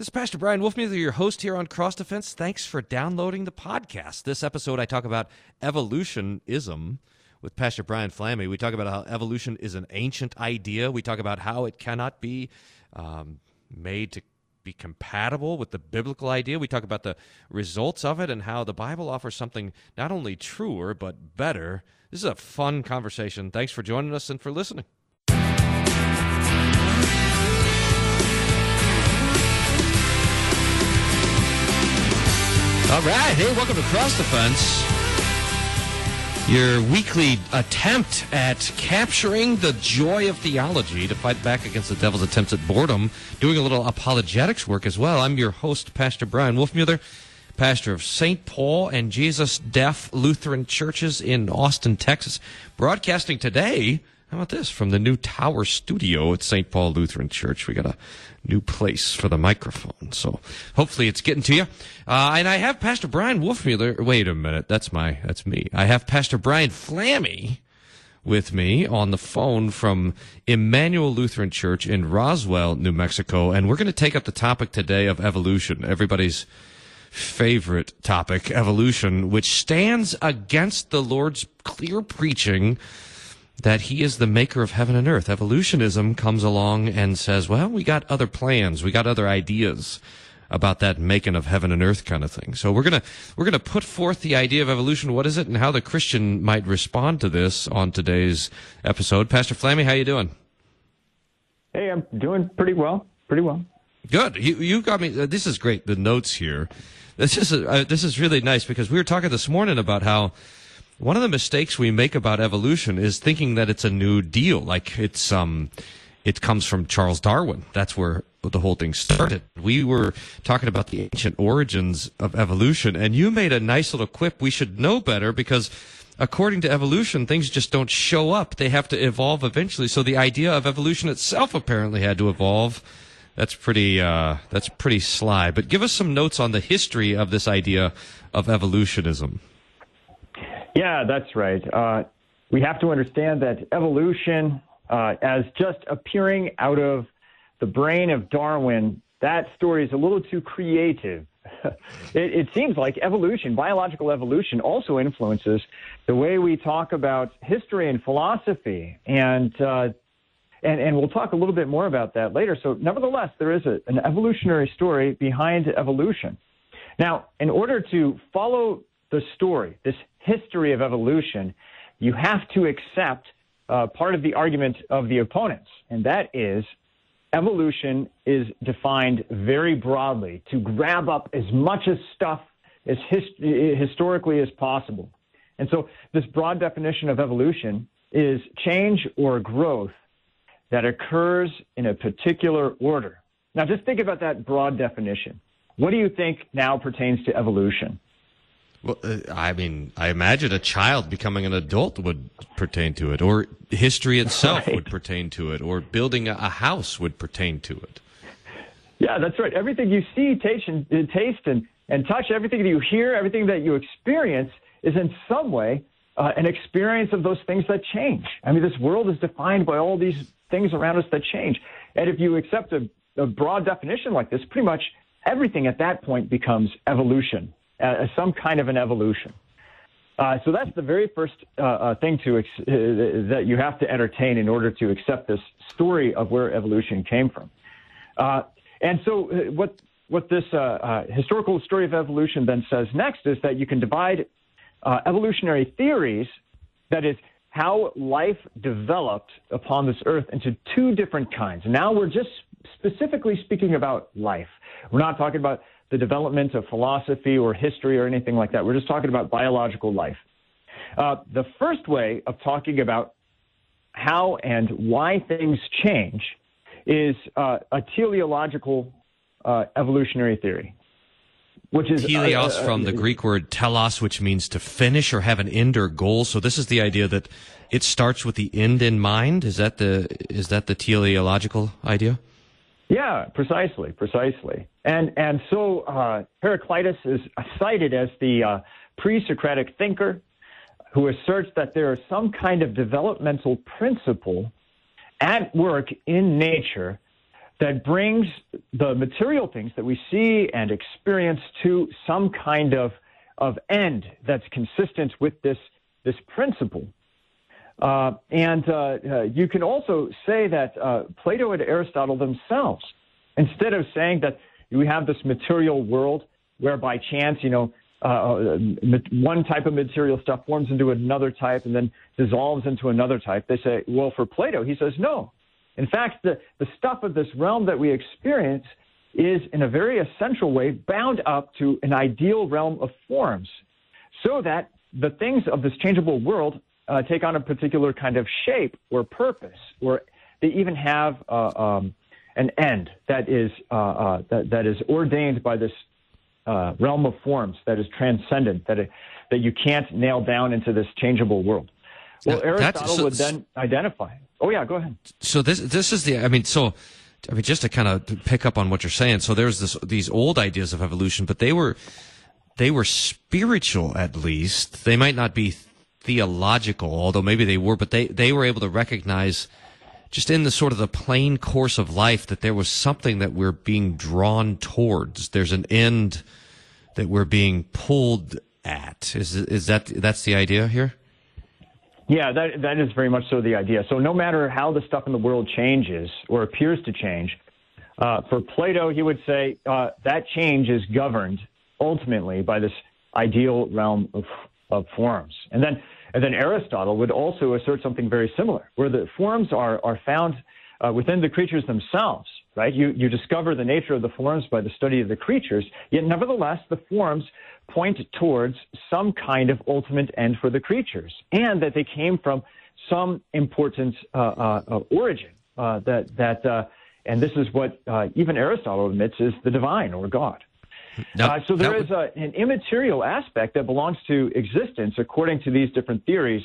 This is Pastor Bryan Wolfmueller, your host here on Cross the Fence. Thanks for downloading the podcast. This episode, I talk about evolutionism with Pastor Brian Flamme. We talk about how evolution is an ancient idea. We talk about how it cannot be um, made to be compatible with the biblical idea. We talk about the results of it and how the Bible offers something not only truer, but better. This is a fun conversation. Thanks for joining us and for listening. All right. Hey, welcome to Cross the Fence. Your weekly attempt at capturing the joy of theology to fight back against the devil's attempts at boredom, doing a little apologetics work as well. I'm your host, Pastor Bryan Wolfmueller, pastor of St. Paul and Jesus Deaf Lutheran Churches in Austin, Texas, broadcasting today how about this? From the new Tower Studio at St. Paul Lutheran Church. We got a new place for the microphone. So hopefully it's getting to you. Uh, and I have Pastor Bryan Wolfmueller. Wait a minute. That's my, that's me. I have Pastor Brian Flamme with me on the phone from Emmanuel Lutheran Church in Roswell, New Mexico. And we're going to take up the topic today of evolution. Everybody's favorite topic, evolution, which stands against the Lord's clear preaching that he is the maker of heaven and earth. Evolutionism comes along and says, well, we got other plans, we got other ideas about that making of heaven and earth kind of thing. So we're gonna we're gonna put forth the idea of evolution. What is it, and how the Christian might respond to this on today's episode. Pastor Flamme, how you doing? Hey, I'm doing pretty well. Pretty well. Good. You you got me. Uh, this is great. The notes here. This is uh, this is really nice because we were talking this morning about how one of the mistakes we make about evolution is thinking that it's a new deal, like it's um, it comes from Charles Darwin. That's where the whole thing started. We were talking about the ancient origins of evolution, and you made a nice little quip. We should know better because according to evolution, things just don't show up. They have to evolve eventually. So the idea of evolution itself apparently had to evolve. That's pretty. Uh, that's pretty sly. But give us some notes on the history of this idea of evolutionism. Yeah, that's right. Uh, we have to understand that evolution, uh, as just appearing out of the brain of Darwin, that story is a little too creative. it, it, seems like evolution, biological evolution, also influences the way we talk about history and philosophy, and uh, and and we'll talk a little bit more about that later. So, nevertheless, there is a, an evolutionary story behind evolution. Now, in order to follow the story, this history of evolution, you have to accept uh, part of the argument of the opponents, and that is evolution is defined very broadly to grab up as much as stuff as hist- historically as possible. And so, this broad definition of evolution is change or growth that occurs in a particular order. Now, just think about that broad definition. What do you think now pertains to evolution? Well, uh, I mean, I imagine a child becoming an adult would pertain to it, or history itself right. would pertain to it, or building a, a, house would pertain to it. Yeah, that's right. Everything you see, taste, and, uh, taste and, and touch, everything that you hear, everything that you experience is in some way uh, an experience of those things that change. I mean, this world is defined by all these things around us that change. And if you accept a, a broad definition like this, pretty much everything at that point becomes evolution uh, some kind of an evolution. Uh, so that's the very first uh, uh thing to ex- uh, that you have to entertain in order to accept this story of where evolution came from. Uh, and so what what this historical story of evolution then says next is that you can divide evolutionary theories, that is how life developed upon this earth, into two different kinds. Now we're just specifically speaking about life. We're not talking about the development of philosophy or history or anything like that. We're just talking about biological life. Uh, the first way of talking about how and why things change is uh, a teleological uh, evolutionary theory. Which is teleos uh, uh, from the Greek word telos, which means to finish or have an end or goal. So this is the idea that it starts with the end in mind. Is that the is that the teleological idea? Yeah, precisely, precisely. And and so uh, Heraclitus is cited as the uh, pre-Socratic thinker who asserts that there is some kind of developmental principle at work in nature that brings the material things that we see and experience to some kind of, of end that's consistent with this, this principle. Uh, and uh, uh, you can also say that uh, Plato and Aristotle themselves, instead of saying that we have this material world where by chance, you know, uh, one type of material stuff forms into another type and then dissolves into another type, they say, well, for Plato, he says, no, in fact, the, the stuff of this realm that we experience is, in a very essential way, bound up to an ideal realm of forms, so that the things of this changeable world uh, take on a particular kind of shape or purpose, or they even have uh, um, an end that is uh, uh that, that is ordained by this uh, realm of forms that is transcendent, that it, that you can't nail down into this changeable world. Well, Aristotle so, would then identify. Oh yeah, go ahead. So this this is the I mean so I mean just to kind of pick up on what you're saying. So there's this these old ideas of evolution, but they were they were spiritual at least. They might not be theological, although maybe they were, but they they were able to recognize just in the sort of the plain course of life that there was something that we're being drawn towards. There's an end that we're being pulled at. Is is that that's the idea here? Yeah, that that is very much so the idea. So no matter how the stuff in the world changes or appears to change, uh, for Plato, he would say uh, that change is governed ultimately by this ideal realm of, of forms. And then and then Aristotle would also assert something very similar, where the forms are are found uh, within the creatures themselves. Right? You you discover the nature of the forms by the study of the creatures. Yet nevertheless, the forms point towards some kind of ultimate end for the creatures, and that they came from some important uh, uh, uh origin. Uh, that that uh, and this is what even Aristotle admits is the divine or God. Now, uh, so there is a, an immaterial aspect that belongs to existence, according to these different theories,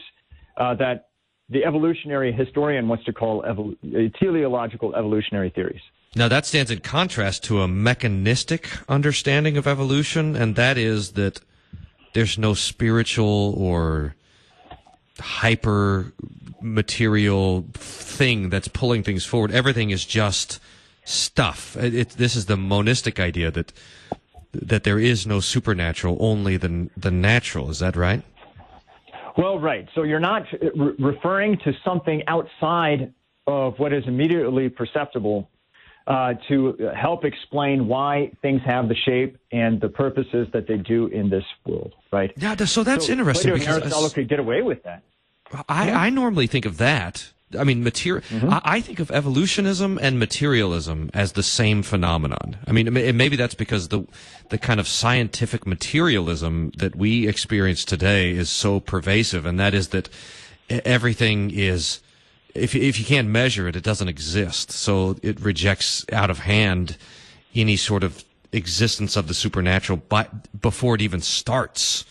uh, that the evolutionary historian wants to call evol- teleological evolutionary theories. Now, that stands in contrast to a mechanistic understanding of evolution, and that is that there's no spiritual or hyper material thing that's pulling things forward. Everything is just stuff. It, it, this is the monistic idea that that there is no supernatural, only the the natural. Is that right? Well, right. So you're not re- referring to something outside of what is immediately perceptible uh, to help explain why things have the shape and the purposes that they do in this world, right? Yeah, so that's so interesting. Plato because Aristotle could get away with that. I, yeah. I normally think of that. I mean, material. Mm-hmm. I, I, think of evolutionism and materialism as the same phenomenon. I mean, maybe that's because the the kind of scientific materialism that we experience today is so pervasive, and that is that everything is if if you can't measure it, it doesn't exist. So it rejects out of hand any sort of existence of the supernatural by, before it even starts.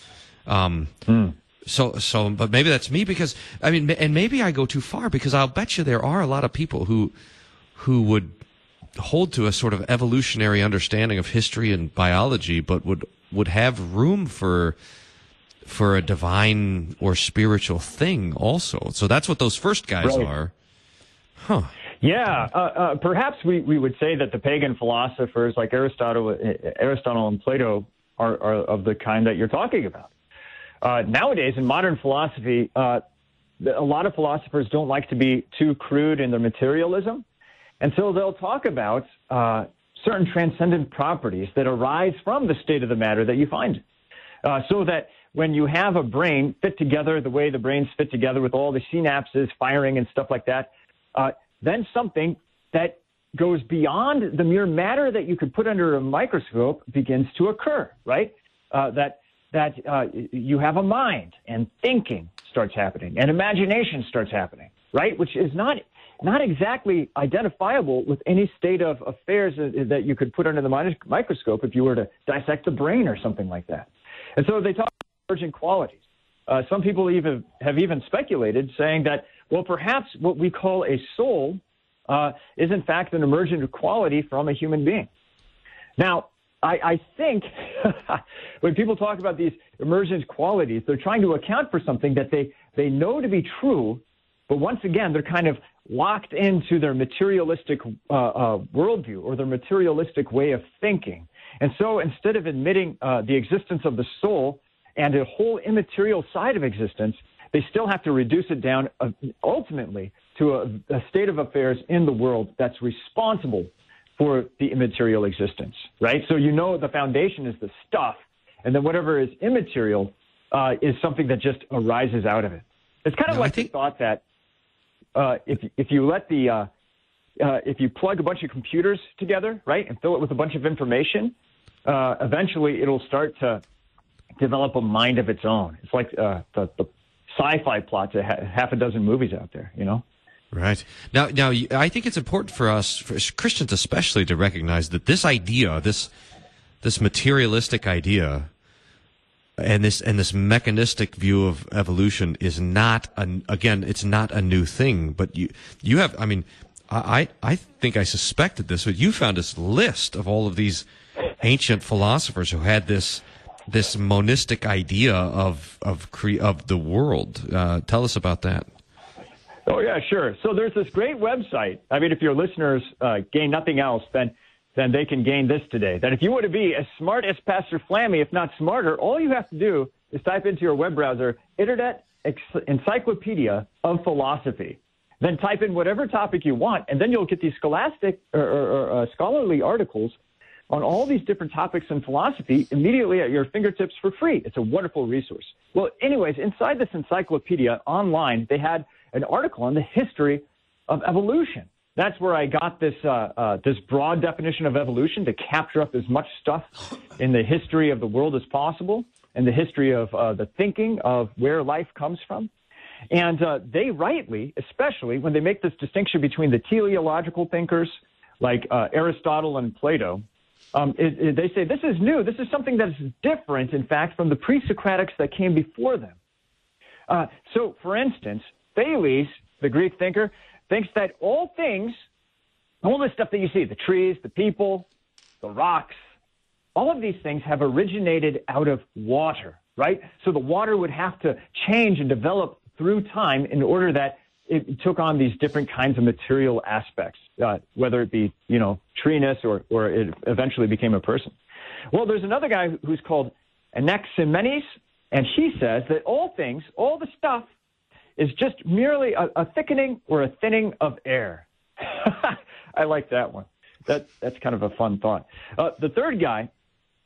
Um, mm. So, so, but maybe that's me because I mean, and maybe I go too far because I'll bet you there are a lot of people who, who would hold to a sort of evolutionary understanding of history and biology, but would would have room for for a divine or spiritual thing also. So that's what those first guys right. are. Huh. Yeah, uh, uh, perhaps we, we would say that the pagan philosophers like Aristotle, uh, Aristotle and Plato are, are of the kind that you're talking about. Uh, nowadays, in modern philosophy, uh, a lot of philosophers don't like to be too crude in their materialism, and so they'll talk about uh, certain transcendent properties that arise from the state of the matter that you find, so that when you have a brain fit together the way the brains fit together with all the synapses firing and stuff like that, uh, then something that goes beyond the mere matter that you could put under a microscope begins to occur, right? Uh, that that uh, you have a mind and thinking starts happening and imagination starts happening, right? Which is not not exactly identifiable with any state of affairs that you could put under the microscope if you were to dissect the brain or something like that. And so they talk about emergent qualities. Uh, some people even have even speculated, saying that well, perhaps what we call a soul uh, is in fact an emergent quality from a human being. Now, I, I think when people talk about these emergent qualities, they're trying to account for something that they, they know to be true, But once again, they're kind of locked into their materialistic uh, uh, worldview or their materialistic way of thinking. And so instead of admitting uh, the existence of the soul and a whole immaterial side of existence, they still have to reduce it down uh, ultimately to a, a state of affairs in the world that's responsible for the immaterial existence, right? So you know the foundation is the stuff, and then whatever is immaterial uh, is something that just arises out of it. It's kind of no, like think... the thought that uh, if if you let the uh, uh, if you plug a bunch of computers together, right, and fill it with a bunch of information, uh, eventually it'll start to develop a mind of its own. It's like uh, the, the sci-fi plots of half a dozen movies out there, you know. Right now, now I think it's important for us, for Christians especially, to recognize that this idea, this this materialistic idea, and this and this mechanistic view of evolution is not an, again, it's not a new thing. But you you have, I mean, I I think I suspected this, but you found this list of all of these ancient philosophers who had this this monistic idea of of cre- of the world. Uh, tell us about that. Oh yeah, sure. So there's this great website. I mean, if your listeners uh, gain nothing else, then then they can gain this today. That if you want to be as smart as Pastor Flamme, if not smarter, all you have to do is type into your web browser Internet Encyclopedia of Philosophy. Then type in whatever topic you want, and then you'll get these scholastic or, or, or uh, scholarly articles on all these different topics in philosophy immediately at your fingertips for free. It's a wonderful resource. Well, anyways, inside this encyclopedia online, they had an article on the history of evolution. That's where I got this uh, uh, this broad definition of evolution to capture up as much stuff in the history of the world as possible and the history of uh, the thinking of where life comes from. And uh, they rightly, especially when they make this distinction between the teleological thinkers like uh, Aristotle and Plato, um, it, it, they say this is new. This is something that is different, in fact, from the pre-Socratics that came before them. Uh, so, for instance, Thales, the Greek thinker, thinks that all things, all the stuff that you see, the trees, the people, the rocks, all of these things have originated out of water, right? So the water would have to change and develop through time in order that it took on these different kinds of material aspects, uh, whether it be, you know, treeness or, or it eventually became a person. Well, there's another guy who's called Anaximenes, and he says that all things, all the stuff, is just merely a, a thickening or a thinning of air. I like that one. That, that's kind of a fun thought. Uh, the third guy,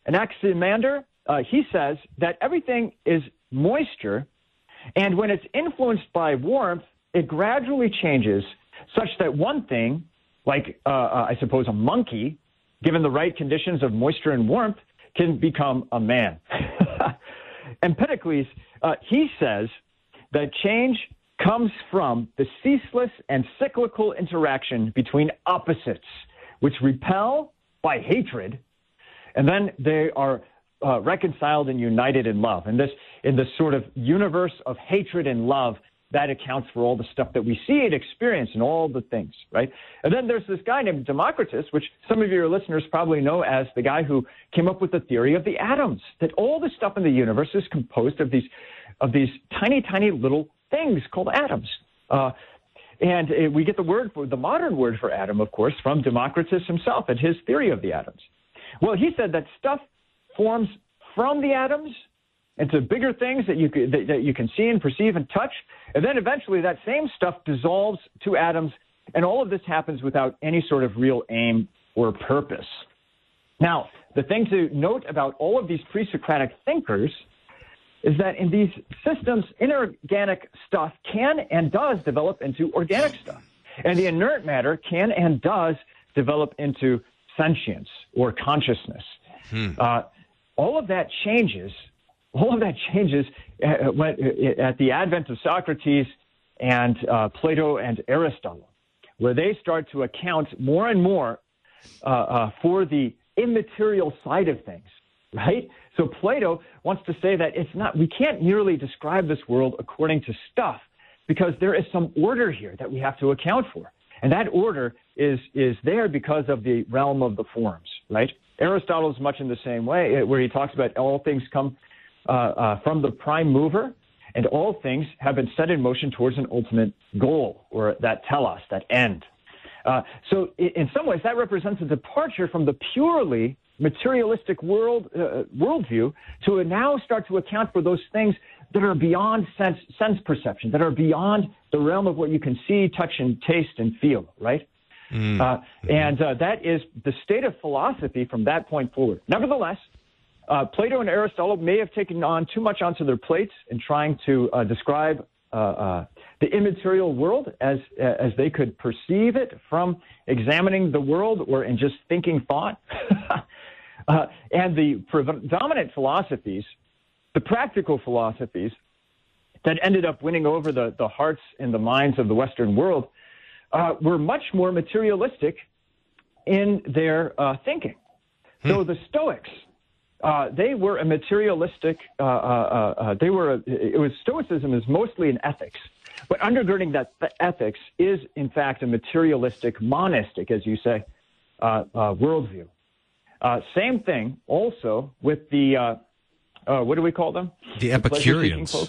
Anaximander, uh, he says that everything is moisture, and when it's influenced by warmth, it gradually changes such that one thing, like uh, uh, I suppose a monkey, given the right conditions of moisture and warmth, can become a man. Empedocles, uh, he says that change comes from the ceaseless and cyclical interaction between opposites, which repel by hatred, and then they are uh, reconciled and united in love. And this, in this sort of universe of hatred and love, that accounts for all the stuff that we see and experience and all the things, right? And then there's this guy named Democritus, which some of your listeners probably know as the guy who came up with the theory of the atoms, that all the stuff in the universe is composed of these, of these tiny, tiny little things called atoms. Uh, and uh, we get the word for the modern word for atom, of course, from Democritus himself and his theory of the atoms. Well, he said that stuff forms from the atoms into bigger things that you, that, that you can see and perceive and touch. And then eventually that same stuff dissolves to atoms. And all of this happens without any sort of real aim or purpose. Now, the thing to note about all of these pre Socratic thinkers is that in these systems, inorganic stuff can and does develop into organic stuff. And the inert matter can and does develop into sentience or consciousness. Hmm. Uh, all of that changes all of that changes uh, uh, at the advent of Socrates and uh, Plato and Aristotle, where they start to account more and more uh, uh, for the immaterial side of things, right? So Plato wants to say that it's not, we can't merely describe this world according to stuff because there is some order here that we have to account for. And that order is, is there because of the realm of the forms, right? Aristotle is much in the same way, where he talks about all things come uh, uh, from the prime mover, and all things have been set in motion towards an ultimate goal, or that telos, that end. Uh, so, in some ways, that represents a departure from the purely materialistic world uh, worldview to now start to account for those things that are beyond sense sense perception, that are beyond the realm of what you can see, touch, and taste and feel. Right. Mm. Uh, and uh, that is the state of philosophy from that point forward. Nevertheless, uh, Plato and Aristotle may have taken on too much onto their plates in trying to uh, describe uh, uh, the immaterial world as as they could perceive it from examining the world or in just thinking thought. and the predominant philosophies, the practical philosophies that ended up winning over the, the hearts and the minds of the Western world uh, were much more materialistic in their uh, thinking. Hmm. So the Stoics, uh, they were a materialistic. Uh, uh, uh, they were. A, it was Stoicism is mostly an ethics, but undergirding that ethics is in fact a materialistic, monistic, as you say, worldview. same thing also with the what do we call them? The Epicureans. The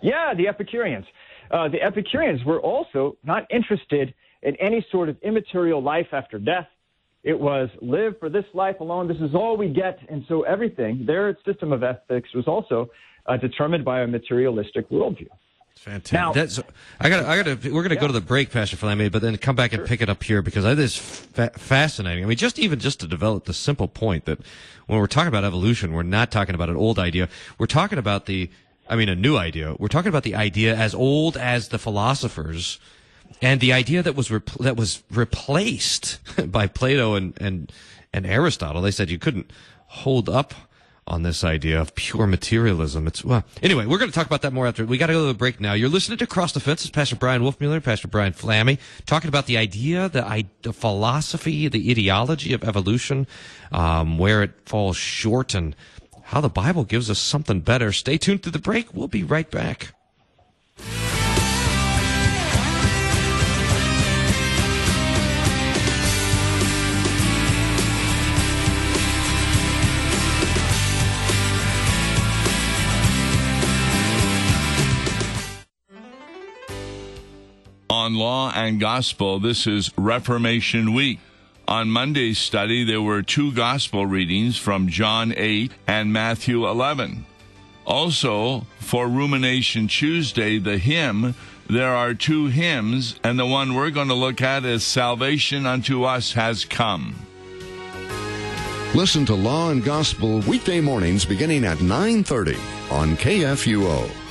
yeah, the Epicureans uh, the Epicureans were also not interested in any sort of immaterial life after death. It was live for this life alone. This is all we get. And so everything, their system of ethics was also uh, determined by a materialistic worldview. Fantastic. Now, That's, I got. I got. We're going to yeah. go to the break, Pastor Flamme, but then come back and pick it up here because that is fa- fascinating. I mean, just even just to develop the simple point that when we're talking about evolution, we're not talking about an old idea. We're talking about the I mean, a new idea. We're talking about the idea as old as the philosophers, and the idea that was rep- that was replaced by Plato and and and Aristotle. They said you couldn't hold up on this idea of pure materialism. It's well. Anyway, we're going to talk about that more after. We got to go to the break now. You're listening to Cross the Fence. It's Pastor Bryan Wolfmueller, Pastor Brian Flamme, talking about the idea, the, the philosophy, the ideology of evolution, um, where it falls short and how the Bible gives us something better. Stay tuned to the break. We'll be right back. On Law and Gospel, this is Reformation Week. On Monday's study, there were two gospel readings from John 8 and Matthew 11. Also, for Rumination Tuesday, the hymn, there are two hymns, and the one we're going to look at is Salvation unto Us Has Come. Listen to Law and Gospel weekday mornings beginning at 9:30 on KFUO.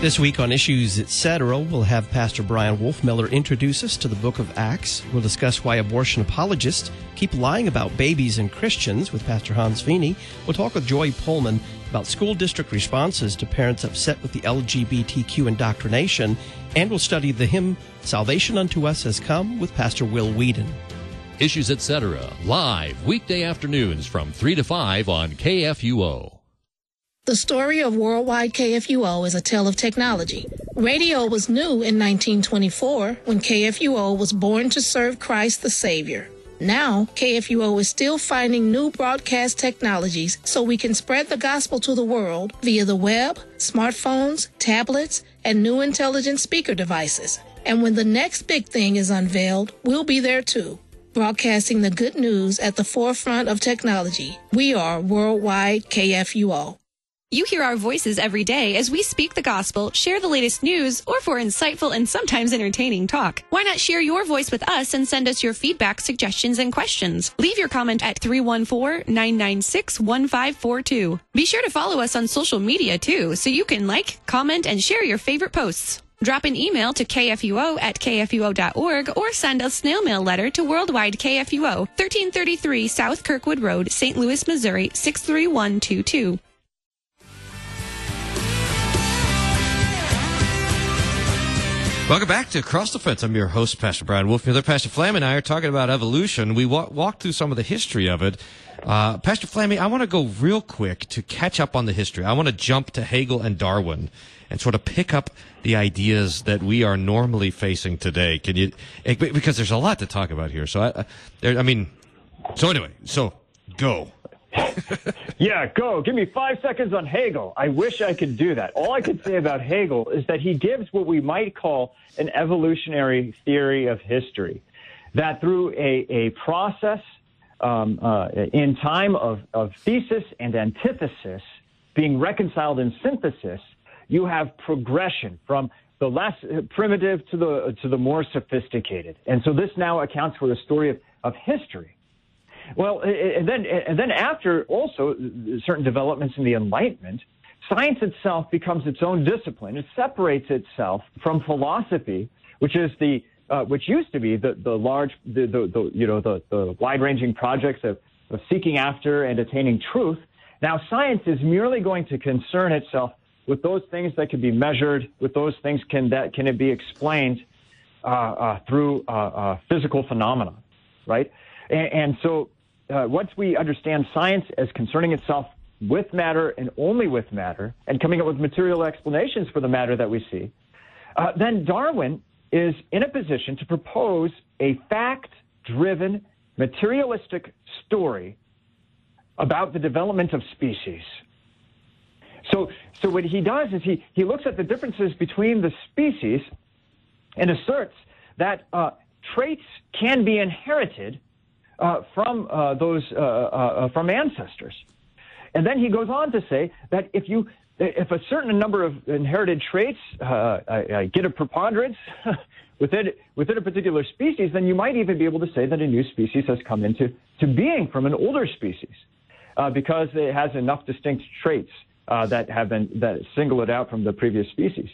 This week on Issues Etc., we'll have Pastor Bryan Wolfmueller introduce us to the book of Acts. We'll discuss why abortion apologists keep lying about babies and Christians with Pastor Hans Fiene. We'll talk with Joy Pullmann about school district responses to parents upset with the LGBTQ indoctrination. And we'll study the hymn, Salvation Unto Us Has Come, with Pastor Will Weedon. Issues Etc., live weekday afternoons from 3 to 5 on KFUO. The story of Worldwide KFUO is a tale of technology. Radio was new in 1924 when KFUO was born to serve Christ the Savior. Now, KFUO is still finding new broadcast technologies so we can spread the gospel to the world via the web, smartphones, tablets, and new intelligent speaker devices. And when the next big thing is unveiled, we'll be there too broadcasting the good news at the forefront of technology. We are Worldwide KFUO. You hear our voices every day as we speak the gospel, share the latest news, or for insightful and sometimes entertaining talk. Why not share your voice with us and send us your feedback, suggestions, and questions? Leave your comment at 314-996-1542. Be sure to follow us on social media too, so you can like, comment, and share your favorite posts. Drop an email to kfuo at kfuo.org or send a snail mail letter to Worldwide KFUO, 1333 South Kirkwood Road, St. Louis, Missouri, 63122. Welcome back to Cross the Fence. I'm your host, Pastor Bryan Wolfmueller. Pastor Flamme and I are talking about evolution. We walk, walked through some of the history of it. Uh, Pastor Flamme, I want to go real quick to catch up on the history. I want to jump to Hegel and Darwin and sort of pick up the ideas that we are normally facing today. Can you? Eh, because there's a lot to talk about here. So I, I mean, so anyway, so go. Yeah, go. Give me five seconds on Hegel. I wish I could do that. All I could say about Hegel is that he gives what we might call an evolutionary theory of history. That through a, a process um, uh, in time of, of thesis and antithesis being reconciled in synthesis, you have progression from the less primitive to the to the more sophisticated. And so this now accounts for the story of, of history. Well, and then and then after also certain developments in the Enlightenment, science itself becomes its own discipline. It separates itself from philosophy, which is the uh, which used to be the the large the, the, the you know the the wide ranging projects of, of seeking after and attaining truth. Now, science is merely going to concern itself with those things that can be measured, with those things can that can it be explained uh, uh, through uh, uh, physical phenomena, right? And, and so, uh, once we understand science as concerning itself with matter and only with matter, and coming up with material explanations for the matter that we see, uh, then Darwin is in a position to propose a fact-driven, materialistic story about the development of species. So, so what he does is he, he looks at the differences between the species and asserts that uh, traits can be inherited uh, from uh, those uh, uh, from ancestors. And then he goes on to say that if you if a certain number of inherited traits uh, get a preponderance within within a particular species, then you might even be able to say that a new species has come into to being from an older species because it has enough distinct traits uh, that have been that single it out from the previous species.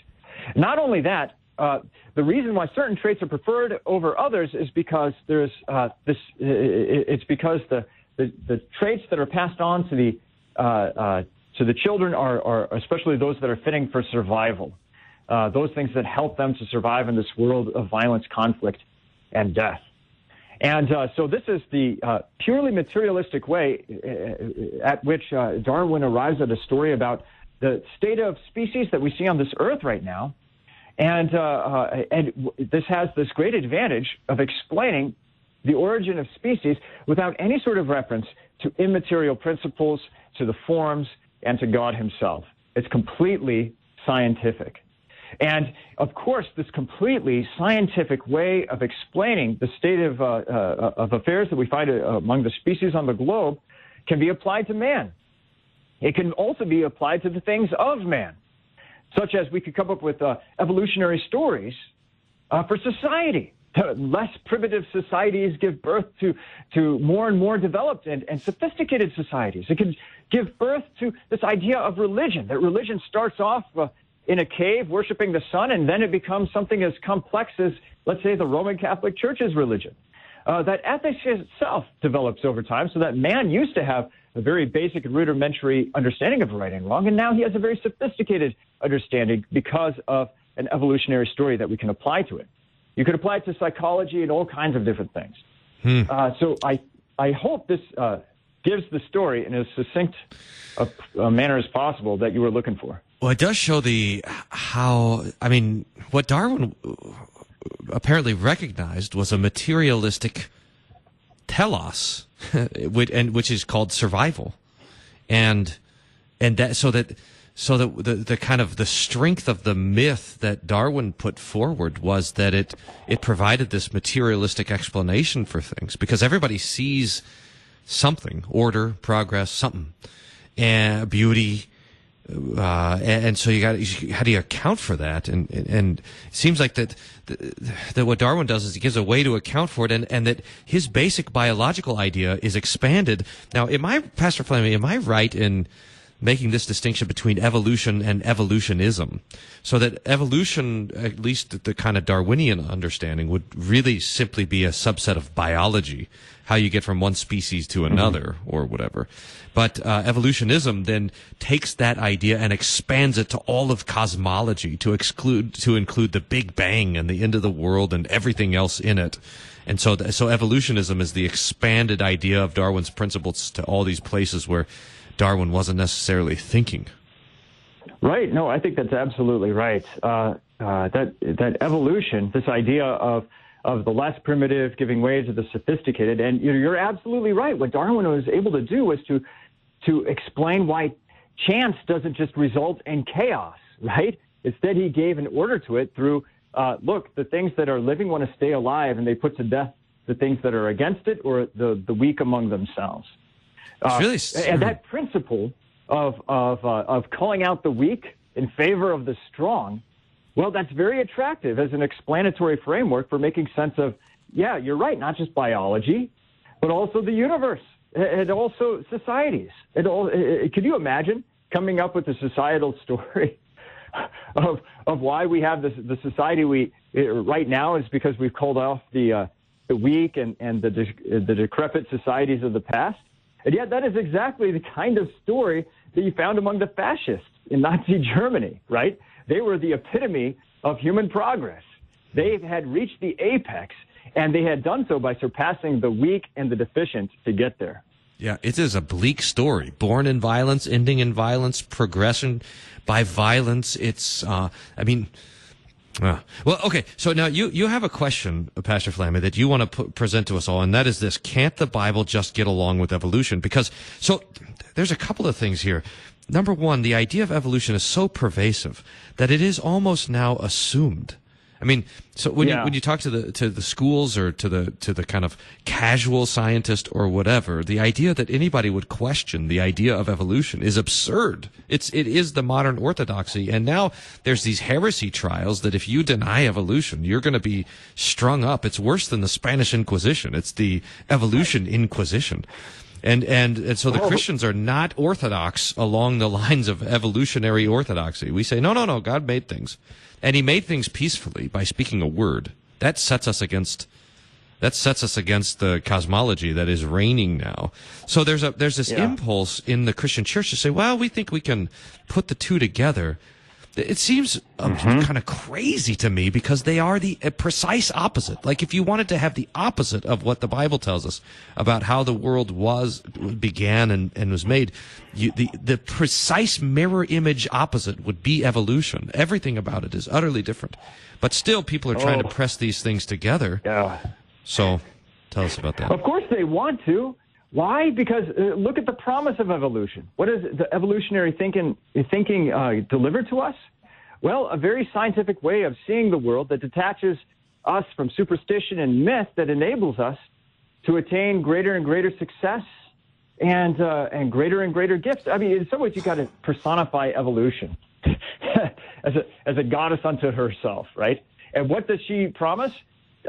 Not only that, uh, the reason why certain traits are preferred over others is because there's uh, this. It's because the, the, the traits that are passed on to the uh, uh, to the children are, are especially those that are fitting for survival. Uh, those things that help them to survive in this world of violence, conflict, and death. And so this is the purely materialistic way at which Darwin arrives at a story about the state of species that we see on this earth right now. And, uh, uh, and this has this great advantage of explaining the origin of species without any sort of reference to immaterial principles, to the forms, and to God himself. It's completely scientific. And of course, this completely scientific way of explaining the state of, uh, uh, of affairs that we find uh, among the species on the globe can be applied to man. It can also be applied to the things of man, such as we could come up with uh, evolutionary stories uh, for society. Less primitive societies give birth to, to more and more developed and, and sophisticated societies. It can give birth to this idea of religion, that religion starts off uh, in a cave worshiping the sun, and then it becomes something as complex as, let's say, the Roman Catholic Church's religion. Uh, that ethics itself develops over time, so that man used to have a very basic and rudimentary understanding of right and wrong, and now he has a very sophisticated understanding because of an evolutionary story that we can apply to it. You could apply it to psychology and all kinds of different things. Hmm. Uh, so I, I hope this uh, gives the story in as succinct a, a manner as possible that you were looking for. Well, it does show the how. I mean, what Darwin apparently recognized was a materialistic telos, and which is called survival, and and that so that so that the the kind of the strength of the myth that Darwin put forward was that it it provided this materialistic explanation for things because everybody sees something order progress something and beauty uh, and, and, so you got how do you account for that? And and, it seems like that that what Darwin does is he gives a way to account for it, and, and that his basic biological idea is expanded. Now, am I, Pastor Fleming, am I right in making this distinction between evolution and evolutionism? So that evolution, at least the kind of Darwinian understanding, would really simply be a subset of biology, how you get from one species to another, mm-hmm. or whatever. But uh, evolutionism then takes that idea and expands it to all of cosmology to exclude to include the Big Bang and the end of the world and everything else in it. And so, so evolutionism is the expanded idea of Darwin's principles to all these places where Darwin wasn't necessarily thinking. Right. No, I think that's absolutely right. Uh, uh, that that evolution, this idea of of the less primitive giving way to the sophisticated. And you're absolutely right. What Darwin was able to do was to to explain why chance doesn't just result in chaos, right? Instead, he gave an order to it through, uh, look, the things that are living want to stay alive, and they put to death the things that are against it or the, the weak among themselves. Uh, really and that principle of, of, uh, of calling out the weak in favor of the strong, well, that's very attractive as an explanatory framework for making sense of, yeah, you're right, not just biology, but also the universe and also societies. It all, could you imagine coming up with a societal story of of why we have this the society we right now is because we've called off the uh, the weak and and the de- the decrepit societies of the past, and yet that is exactly the kind of story that you found among the fascists in Nazi Germany. Right? They were the epitome of human progress. They had reached the apex, and they had done so by surpassing the weak and the deficient to get there. Yeah, it is a bleak story. Born in violence, ending in violence, progression by violence. It's, uh, I mean, uh, well, okay. So now you, you have a question, Pastor Flamme, that you want to p- present to us all, and that is this: Can't the Bible just get along with evolution? Because so there's a couple of things here. Number one, the idea of evolution is so pervasive that it is almost now assumed I mean, so when yeah. you when you talk to the to the schools or to the to the kind of casual scientist or whatever, the idea that anybody would question the idea of evolution is absurd. It's it is the modern orthodoxy, and now there's these heresy trials that if you deny evolution, you're going to be strung up. It's worse than the Spanish Inquisition. It's the evolution inquisition. And, and, and so the oh. Christians are not orthodox along the lines of evolutionary orthodoxy. We say, no, no, no, God made things. And he made things peacefully by speaking a word. That sets us against that sets us against the cosmology that is reigning now. So there's a there's this yeah. impulse in the Christian church to say, well, we think we can put the two together it seems um, mm-hmm. kind of crazy to me because they are the uh, precise opposite. Like if you wanted to have the opposite of what the Bible tells us about how the world was began and, and was made, you, the the precise mirror image opposite would be evolution. Everything about it is utterly different, but still people are trying oh. to press these things together. Yeah. So, tell us about that. Of course, they want to. Why? Because uh, look at the promise of evolution. What is the evolutionary thinking, thinking uh, delivered to us? Well, a very scientific way of seeing the world that detaches us from superstition and myth that enables us to attain greater and greater success and uh, and greater and greater gifts. I mean, in some ways, you've got to personify evolution as a as a goddess unto herself, right? And what does she promise?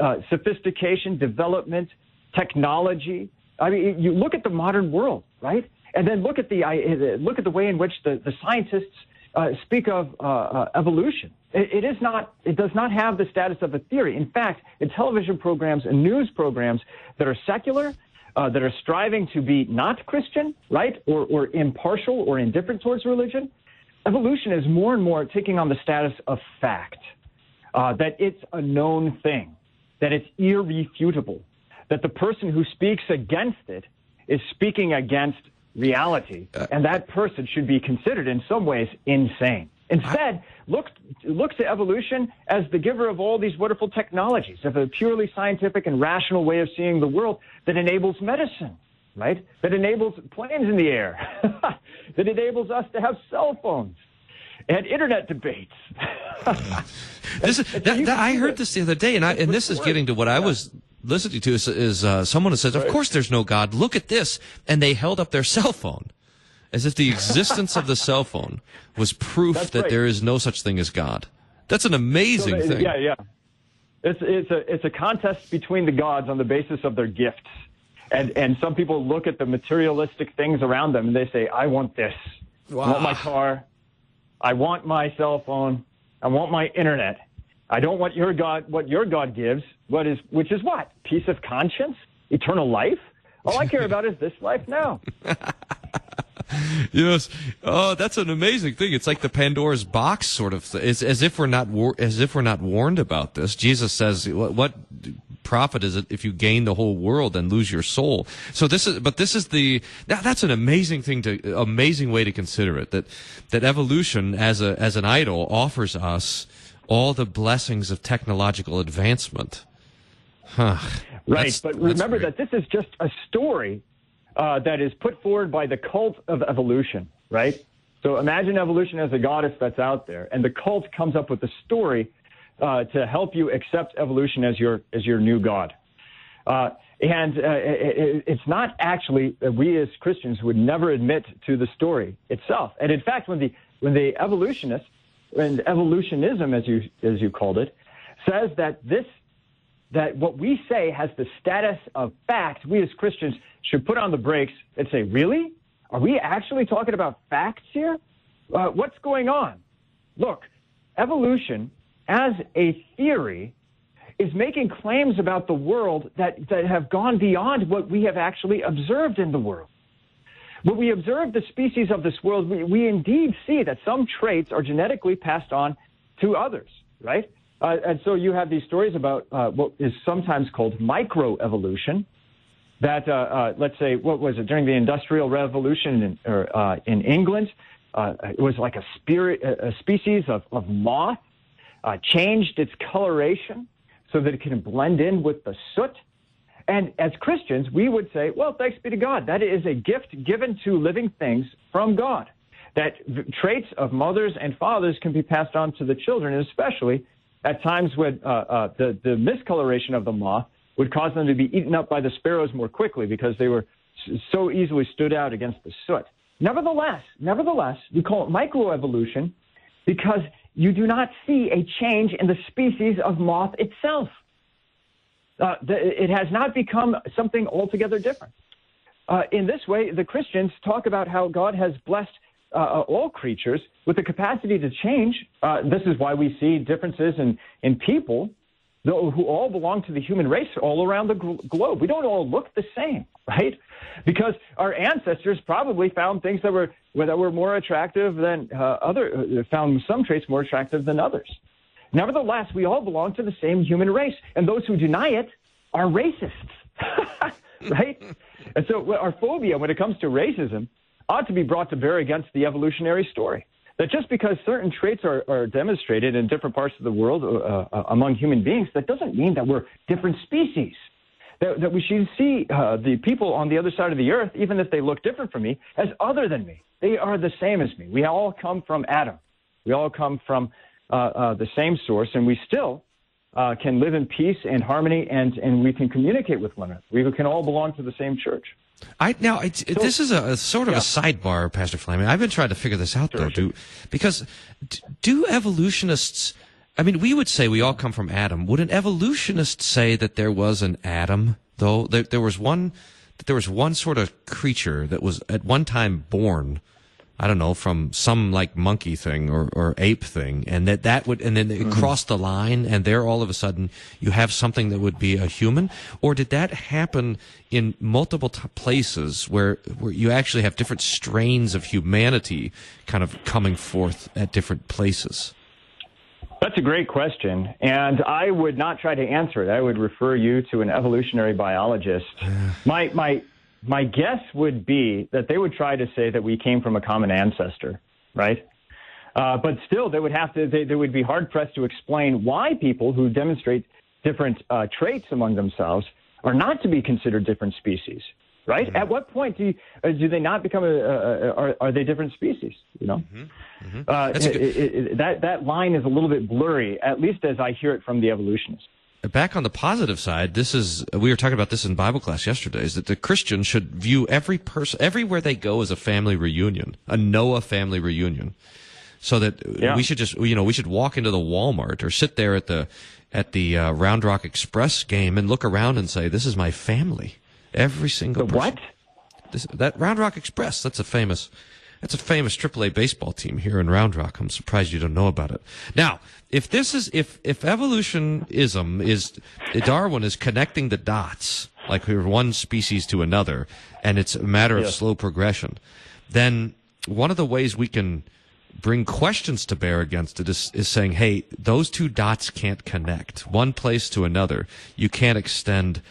Uh, sophistication, development, technology, I mean, you look at the modern world, right? And then look at the look at the way in which the, the scientists uh, speak of uh, uh, evolution. It, it is not. It does not have the status of a theory. In fact, in television programs and news programs that are secular, uh, that are striving to be not Christian, right, or, or impartial or indifferent towards religion, evolution is more and more taking on the status of fact. Uh, that it's a known thing, that it's irrefutable, that the person who speaks against it is speaking against reality, uh, and that person should be considered in some ways insane. Instead, look look to evolution as the giver of all these wonderful technologies, of a purely scientific and rational way of seeing the world that enables medicine, right? That enables planes in the air, that enables us to have cell phones and internet debates. this is, that, that, I heard this the other day, and I and this is getting to what I was listening to is, is uh, someone who says, "Of course, there's no God. Look at this," and they held up their cell phone, as if the existence of the cell phone was proof That's that right. there is no such thing as God. That's an amazing so, thing. Yeah, yeah. It's it's a it's a contest between the gods on the basis of their gifts, and and some people look at the materialistic things around them and they say, "I want this. Wow. I want my car. I want my cell phone. I want my internet." I don't want your God, what your God gives, what is, which is what? Peace of conscience? Eternal life? All I care about is this life now. yes. Oh, that's an amazing thing. It's like the Pandora's box sort of. Thing. It's as if we're not war- as if we're not warned about this. Jesus says, "What, what profit is it if you gain the whole world and lose your soul?" So this is, but this is the. That, that's an amazing thing to, amazing way to consider it. That that evolution as a as an idol offers us all the blessings of technological advancement. Huh. Right, that's, but remember that this is just a story uh, that is put forward by the cult of evolution, right? So imagine evolution as a goddess that's out there, and the cult comes up with a story uh, to help you accept evolution as your as your new god. Uh, and uh, it, it's not actually we as Christians would never admit to the story itself. And in fact, when the when the evolutionists and evolutionism, as you as you called it, says that this that what we say has the status of fact, we as Christians should put on the brakes and say, really? Are we actually talking about facts here? Uh, what's going on? Look, evolution as a theory is making claims about the world that, that have gone beyond what we have actually observed in the world. When we observe the species of this world, we, we indeed see that some traits are genetically passed on to others, right? Uh, and so you have these stories about uh, what is sometimes called microevolution. That, uh, uh let's say, what was it, during the Industrial Revolution in, or, uh, in England, uh, it was like a, spirit, a species of, of moth changed its coloration so that it can blend in with the soot. And as Christians, we would say, well, thanks be to God. That is a gift given to living things from God. That traits of mothers and fathers can be passed on to the children, especially at times when uh, uh, the, the miscoloration of the moth would cause them to be eaten up by the sparrows more quickly because they were so easily stood out against the soot. Nevertheless, nevertheless, we call it microevolution because you do not see a change in the species of moth itself. Uh, the, it has not become something altogether different. Uh, in this way, the Christians talk about how God has blessed uh, uh all creatures with the capacity to change. Uh, this is why we see differences in, in people who all belong to the human race all around the globe. We don't all look the same, right? Because our ancestors probably found things that were that were more attractive than uh, other uh, found some traits more attractive than others. Nevertheless, we all belong to the same human race, and those who deny it are racists, right? and so, our phobia when it comes to racism ought to be brought to bear against the evolutionary story that just because certain traits are, are demonstrated in different parts of the world uh, uh, among human beings, that doesn't mean that we're different species. That, that we should see uh, the people on the other side of the earth, even if they look different from me, as other than me. They are the same as me. We all come from Adam. We all come from uh, uh, the same source, and we still uh, can live in peace and harmony, and, and we can communicate with one another. We can all belong to the same church. I now so, this is a, a sort of yeah. a sidebar, Pastor Flamme. I've been trying to figure this out sure, though, sure. do because do evolutionists? I mean, we would say we all come from Adam. Would an evolutionist say that there was an Adam, though? There, there was one. That there was one sort of creature that was at one time born I don't know, from some like monkey thing or, or ape thing, and that that would, and then it mm-hmm. crossed the line, and there all of a sudden you have something that would be a human, or did that happen in multiple t- places where where you actually have different strains of humanity kind of coming forth at different places? That's a great question, and I would not try to answer it. I would refer you to an evolutionary biologist. my my my guess would be that they would try to say that we came from a common ancestor, right? Uh, but still, they would have to. They, they, would be hard pressed to explain why people who demonstrate different uh, traits among themselves are not to be considered different species, right? Mm-hmm. At what point do you, uh, do they not become a, a, a, are are they different species? You know, mm-hmm. Mm-hmm. Uh, it, it, it, that that line is a little bit blurry, at least as I hear it from the evolutionists back on the positive side, this is we were talking about this in Bible class yesterday. Is that the Christian should view every person everywhere they go as a family reunion, a Noah family reunion, so that yeah. we should just you know we should walk into the Walmart or sit there at the at the uh, Round Rock Express game and look around and say, "This is my family." Every single the person. what? This, that Round Rock Express. That's a famous that's a famous AAA baseball team here in Round Rock. I'm surprised you don't know about it. Now, if this is if if evolutionism is Darwin is connecting the dots like we're one species to another, and it's a matter of slow progression, then one of the ways we can bring questions to bear against it is, is saying, hey, those two dots can't connect one place to another. You can't extend.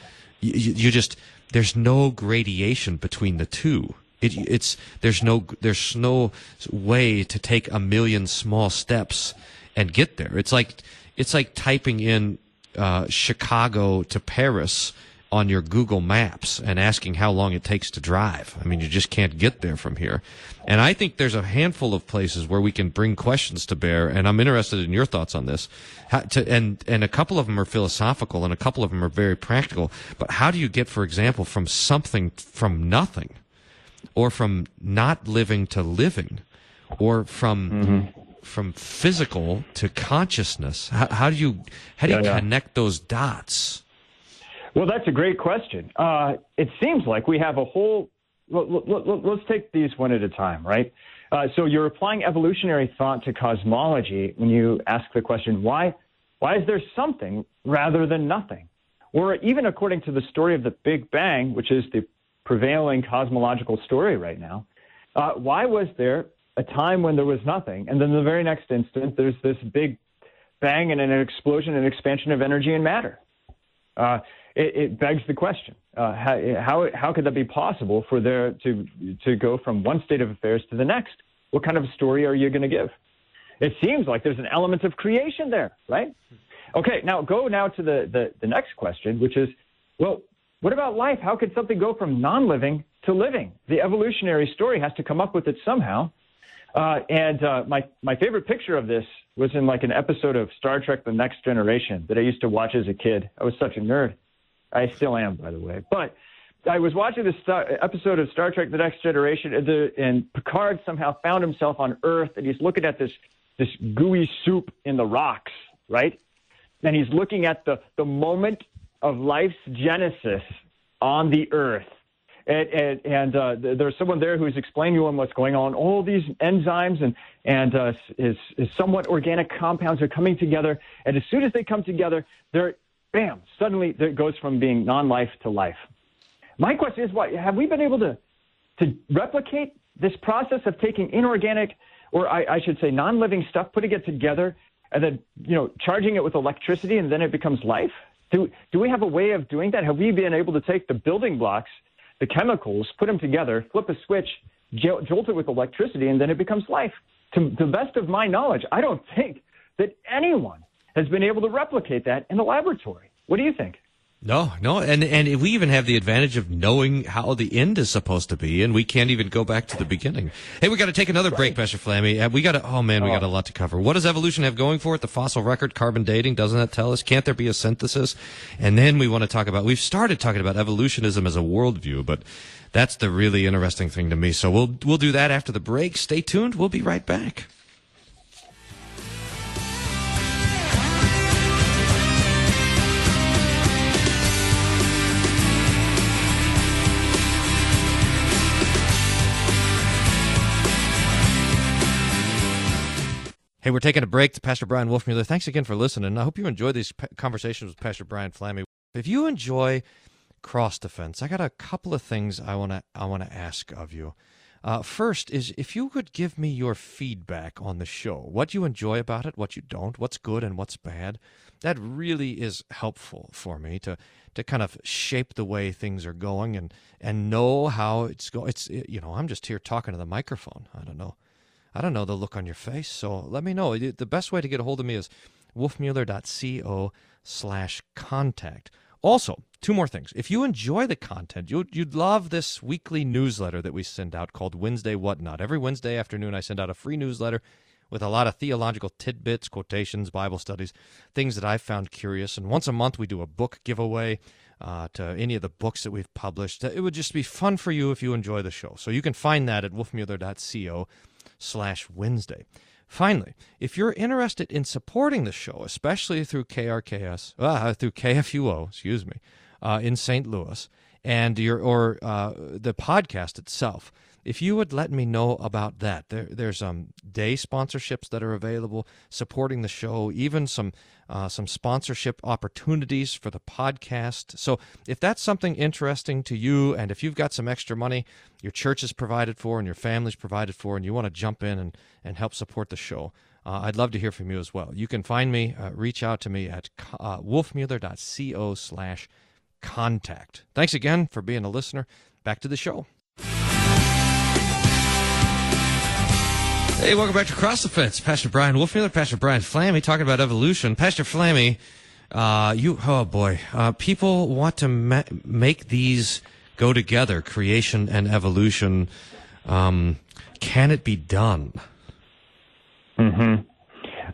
You, you just there's no gradation between the two. It, it's there's no there's no way to take a million small steps and get there. It's like it's like typing in uh, Chicago to Paris on your Google Maps and asking how long it takes to drive. I mean, you just can't get there from here. And I think there's a handful of places where we can bring questions to bear, and I'm interested in your thoughts on this. How to, and and a couple of them are philosophical, and a couple of them are very practical. But how do you get, for example, from something from nothing, or from not living to living, or from Mm-hmm. from physical to consciousness? How, how do you how do you Yeah, yeah. connect those dots? Well, that's a great question. Uh, it seems like we have a whole. Let, let, let's take these one at a time, right? Uh, so you're applying evolutionary thought to cosmology when you ask the question, why, why is there something rather than nothing? Or even according to the story of the Big Bang, which is the prevailing cosmological story right now, uh, why was there a time when there was nothing, and then the very next instant there's this big bang and an explosion and expansion of energy and matter? uh, it, it begs the question: uh, how, how how could that be possible for there to to go from one state of affairs to the next? What kind of story are you going to give? It seems like there's an element of creation there, right? Okay, now go now to the, the, the next question, which is, well, what about life? How could something go from non-living to living? The evolutionary story has to come up with it somehow. Uh, and uh, my my favorite picture of this was in like an episode of Star Trek: The Next Generation that I used to watch as a kid. I was such a nerd. I still am, by the way. But I was watching this episode of Star Trek: The Next Generation, and, the, and Picard somehow found himself on Earth, and he's looking at this this gooey soup in the rocks, right? And he's looking at the the moment of life's genesis on the Earth and, and, and uh, there's someone there who's explaining to him what's going on. All these enzymes and and uh, somewhat organic compounds are coming together, and as soon as they come together, they're bam! Suddenly, it goes from being non-life to life. My question is, what have we been able to to replicate this process of taking inorganic, or I, I should say, non-living stuff, putting it together, and then you know charging it with electricity, and then it becomes life? Do do we have a way of doing that? Have we been able to take the building blocks? the chemicals, put them together, flip a switch, jolt it with electricity, and then it becomes life. To the best of my knowledge, I don't think that anyone has been able to replicate that in the laboratory. What do you think? No, no, and and we even have the advantage of knowing how the end is supposed to be, and we can't even go back to the beginning. Hey, we got to take another break, Pastor Flamme. Uh, We got to. Oh man, we got a lot to cover. What does evolution have going for it? The fossil record, carbon dating, doesn't that tell us? Can't there be a synthesis? And then we want to talk about. We've started talking about evolutionism as a worldview, but that's the really interesting thing to me. So we'll we'll do that after the break. Stay tuned. We'll be right back. Hey, we're taking a break to Pastor Bryan Wolfmueller. Thanks again for listening. I hope you enjoy these conversations with Pastor Brian Flamme. If you enjoy Cross the Fence, I got a couple of things I want to I want to ask of you. Uh, first is if you could give me your feedback on the show, what you enjoy about it, what you don't, what's good and what's bad. That really is helpful for me to to kind of shape the way things are going and and know how it's going. It's you know I'm just here talking to the microphone. I don't know. I don't know the look on your face, so let me know. The best way to get a hold of me is wolfmueller.co slash contact. Also, two more things. If you enjoy the content, you'd, you'd love this weekly newsletter that we send out called Wednesday Whatnot. Every Wednesday afternoon, I send out a free newsletter with a lot of theological tidbits, quotations, Bible studies, things that I've found curious. And once a month, we do a book giveaway uh, to any of the books that we've published. It would just be fun for you if you enjoy the show. So you can find that at wolfmueller.co slash Wednesday. Finally, if you're interested in supporting the show, especially through KRKS, uh, through KFUO, excuse me, uh, in St. Louis, and your or uh, the podcast itself, if you would let me know about that, there, there's um, day sponsorships that are available, supporting the show, even some uh, some sponsorship opportunities for the podcast. So if that's something interesting to you, and if you've got some extra money, your church is provided for, and your family's provided for, and you want to jump in and, and help support the show, uh, I'd love to hear from you as well. You can find me, uh, reach out to me at uh, wolfmueller.co slash contact. Thanks again for being a listener. Back to the show. Hey, welcome back to Cross the Fence. Pastor Bryan Wolfmueller, Pastor Brian Flamme, talking about evolution. Pastor Flamme, uh, you oh boy, uh, people want to ma- make these go together, creation and evolution. Um, can it be done? Mm-hmm.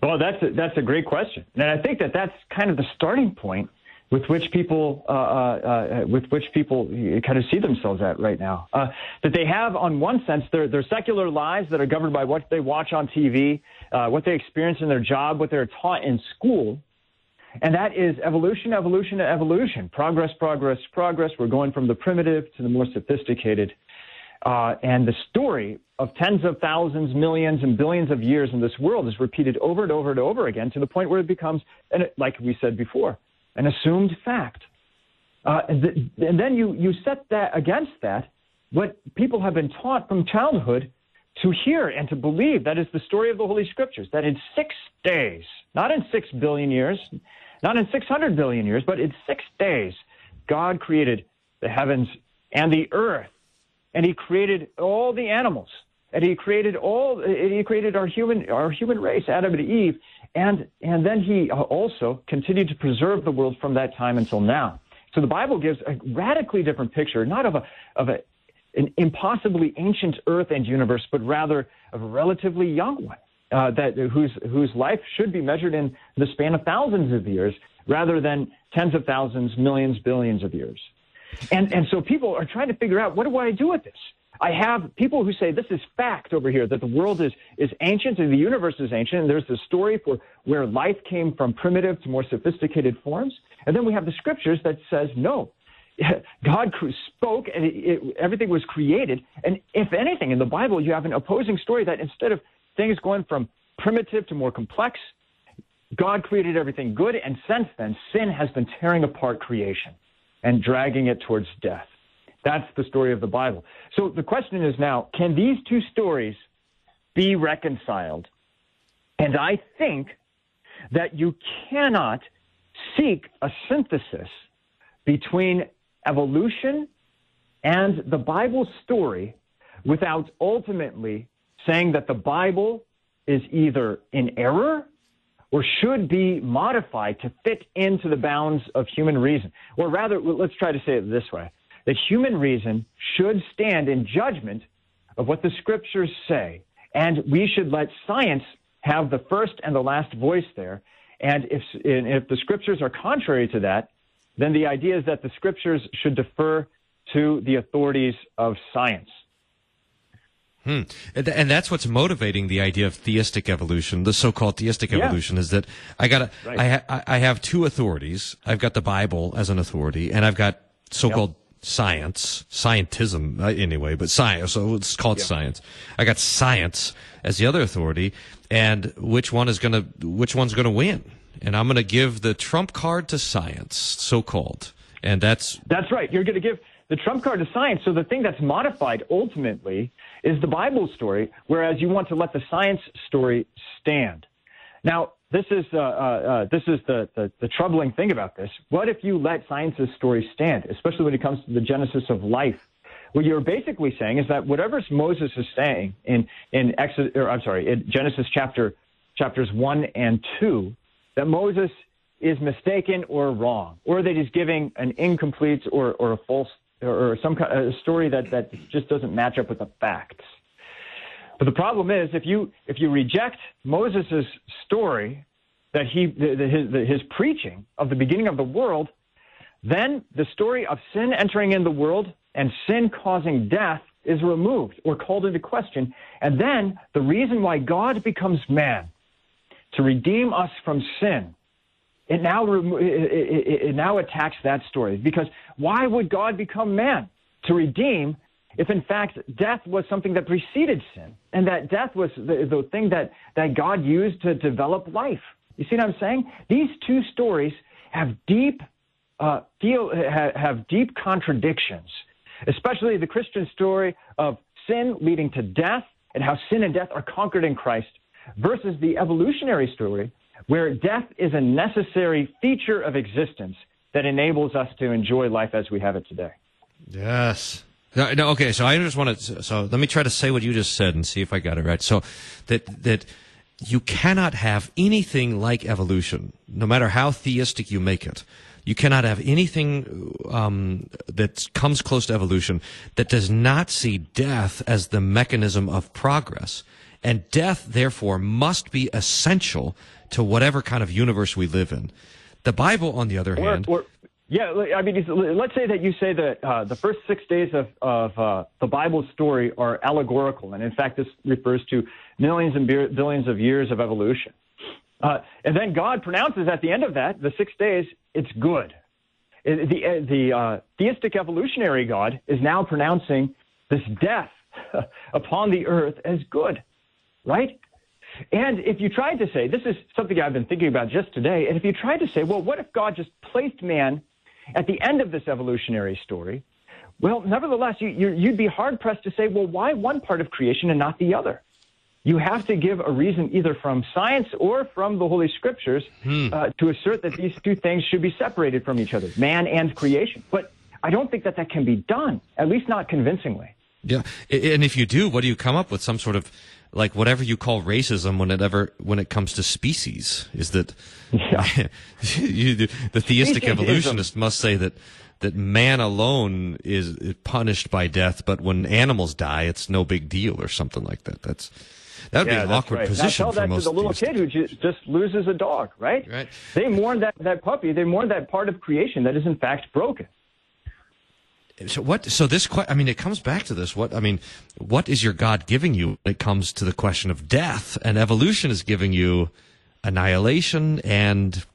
Well, that's a, that's a great question, and I think that that's kind of the starting point with which people uh, uh, uh, with which people kind of see themselves at right now. Uh, that they have, on one sense, their their secular lives that are governed by what they watch on TV, uh, what they experience in their job, what they're taught in school, and that is evolution, evolution, evolution, progress, progress, progress. We're going from the primitive to the more sophisticated. Uh, and the story of tens of thousands, millions, and billions of years in this world is repeated over and over and over again to the point where it becomes, and it, like we said before, an assumed fact. Uh, and, th- and then you, you set that against that, what people have been taught from childhood to hear and to believe. That is the story of the Holy Scriptures, that in six days, not in six billion years, not in 600 billion years, but in six days, God created the heavens and the earth, and He created all the animals, and He created all. He created our human our human race, Adam and Eve, and and then He also continued to preserve the world from that time until now. So the Bible gives a radically different picture, not of a of a an impossibly ancient earth and universe, but rather of a relatively young one uh, that whose whose life should be measured in the span of thousands of years rather than tens of thousands, millions, billions of years. And and so people are trying to figure out what do I do with this? I have people who say this is fact over here that the world is is ancient and the universe is ancient and there's the story for where life came from primitive to more sophisticated forms. And then we have the scriptures that says no. God spoke and it, it, everything was created. And if anything, in the Bible, you have an opposing story that instead of things going from primitive to more complex. God created everything good, and since then, sin has been tearing apart creation and dragging it towards death. That's the story of the Bible. So the question is now can these two stories be reconciled? And I think that you cannot seek a synthesis between evolution and the Bible story without ultimately saying that the Bible is either in error or should be modified to fit into the bounds of human reason. Or rather, let's try to say it this way that human reason should stand in judgment of what the scriptures say. And we should let science have the first and the last voice there. And if, if the scriptures are contrary to that, then the idea is that the scriptures should defer to the authorities of science. Hmm. And that's what's motivating the idea of theistic evolution, the so-called theistic yeah. evolution, is that I got right. I, ha- I have two authorities. I've got the Bible as an authority, and I've got so-called yep. Science, scientism uh, anyway, but science. So it's called yep. science. I got science as the other authority, and which one is gonna which one's gonna win? And I'm gonna give the trump card to science, so-called, and that's that's right. You're gonna give the trump card to science. So the thing that's modified ultimately is the Bible story, whereas you want to let the science story stand. Now, this is, uh, uh, uh, this is the, the, the, troubling thing about this. What if you let science's story stand, especially when it comes to the genesis of life? What you're basically saying is that whatever Moses is saying in, in Exodus, or I'm sorry, in Genesis chapter, chapters 1 and 2, that Moses is mistaken or wrong, or that he's giving an incomplete or, or a false or some kind of story that, that just doesn't match up with the facts. But the problem is, if you if you reject Moses' story, that he the, the, his, the, his preaching of the beginning of the world, then the story of sin entering in the world and sin causing death is removed or called into question, and then the reason why God becomes man to redeem us from sin it now it now attacks that story. Because why would God become man to redeem if in fact death was something that preceded sin and that death was the, the thing that, that God used to develop life? You see what I'm saying? These two stories have deep uh, have, have deep contradictions, especially the Christian story of sin leading to death and how sin and death are conquered in Christ versus the evolutionary story where death is a necessary feature of existence that enables us to enjoy life as we have it today. Yes. No, no, okay, so I just want to. So let me try to say what you just said and see if I got it right. So that that you cannot have anything like evolution, no matter how theistic you make it. You cannot have anything um, that comes close to evolution that does not see death as the mechanism of progress. And death, therefore, must be essential to whatever kind of universe we live in. The Bible, on the other Or- hand, or- yeah, I mean, let's say that you say that uh, the first six days of, of uh, the Bible story are allegorical, and in fact, this refers to millions and billions of years of evolution. Uh, and then God pronounces at the end of that, the six days, it's good. The uh, the uh, theistic evolutionary God is now pronouncing this death upon the earth as good, right? And if you tried to say, this is something I've been thinking about just today, and if you tried to say, well, what if God just placed man at the end of this evolutionary story? Well, nevertheless, you, you, you'd be hard pressed to say, well, why one part of creation and not the other? You have to give a reason either from science or from the Holy Scriptures uh, to assert that these two things should be separated from each other, man and creation. But I don't think that that can be done, at least not convincingly. Yeah, and if you do, what do you come up with? Some sort of like whatever you call racism when it ever when it comes to species is that you, the theistic evolutionist must say that that man alone is is punished by death, but when animals die, it's no big deal or something like that. That's that would be an awkward right. position now, for tell that most to the little kid who ju- just loses a dog, right? Right. They mourn that, that puppy. They mourn that part of creation that is in fact broken. So what? So this, I mean, it comes back to this. What I mean, what is your God giving you? when It comes to the question of death, and evolution is giving you annihilation and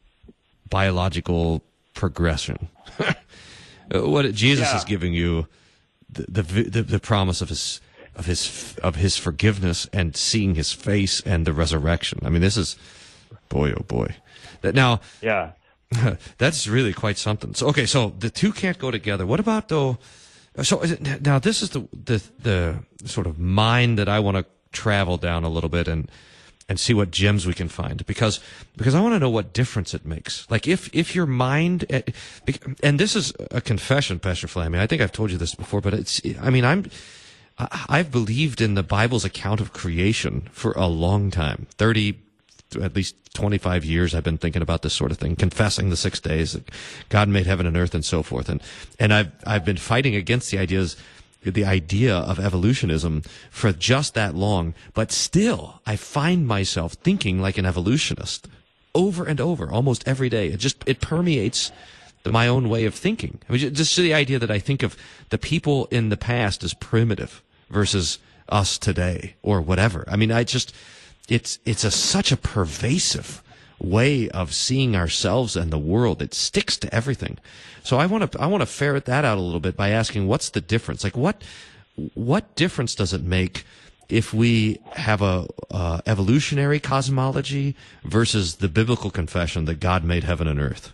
biological progression. What Jesus Yeah. is giving you, the, the the the promise of his of his of his forgiveness and seeing his face and the resurrection. I mean, this is, boy, oh boy. Now. Yeah. That's really quite something. So okay, so the two can't go together. What about though? So it, now this is the the the sort of mind that I want to travel down a little bit and and see what gems we can find because because I want to know what difference it makes. Like if if your mind eh, and this is a confession, Pastor Flamme. I think I've told you this before, but it's I mean I'm I've believed in the Bible's account of creation for a long time 30, at least 25 years. I've been thinking about this sort of thing, confessing the six days that God made heaven and earth and so forth. And, and I've, I've been fighting against the ideas, the idea of evolutionism for just that long. But still, I find myself thinking like an evolutionist over and over, almost every day. It just, it permeates my own way of thinking. I mean, just the idea that I think of the people in the past as primitive versus us today or whatever. I mean, I just, it's, it's a, such a pervasive way of seeing ourselves and the world. It sticks to everything. So I want to, I want to ferret that out a little bit by asking what's the difference? Like what, what difference does it make if we have a uh, evolutionary cosmology versus the biblical confession that God made heaven and earth?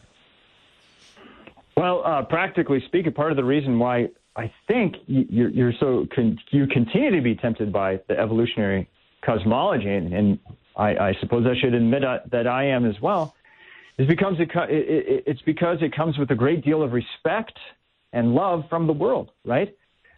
Well, uh, practically speaking, part of the reason why I think you're, you're so con- you continue to be tempted by the evolutionary cosmology, and, and I, I suppose I should admit uh, that I am as well, is because it, it, it, it's because it comes with a great deal of respect and love from the world, right?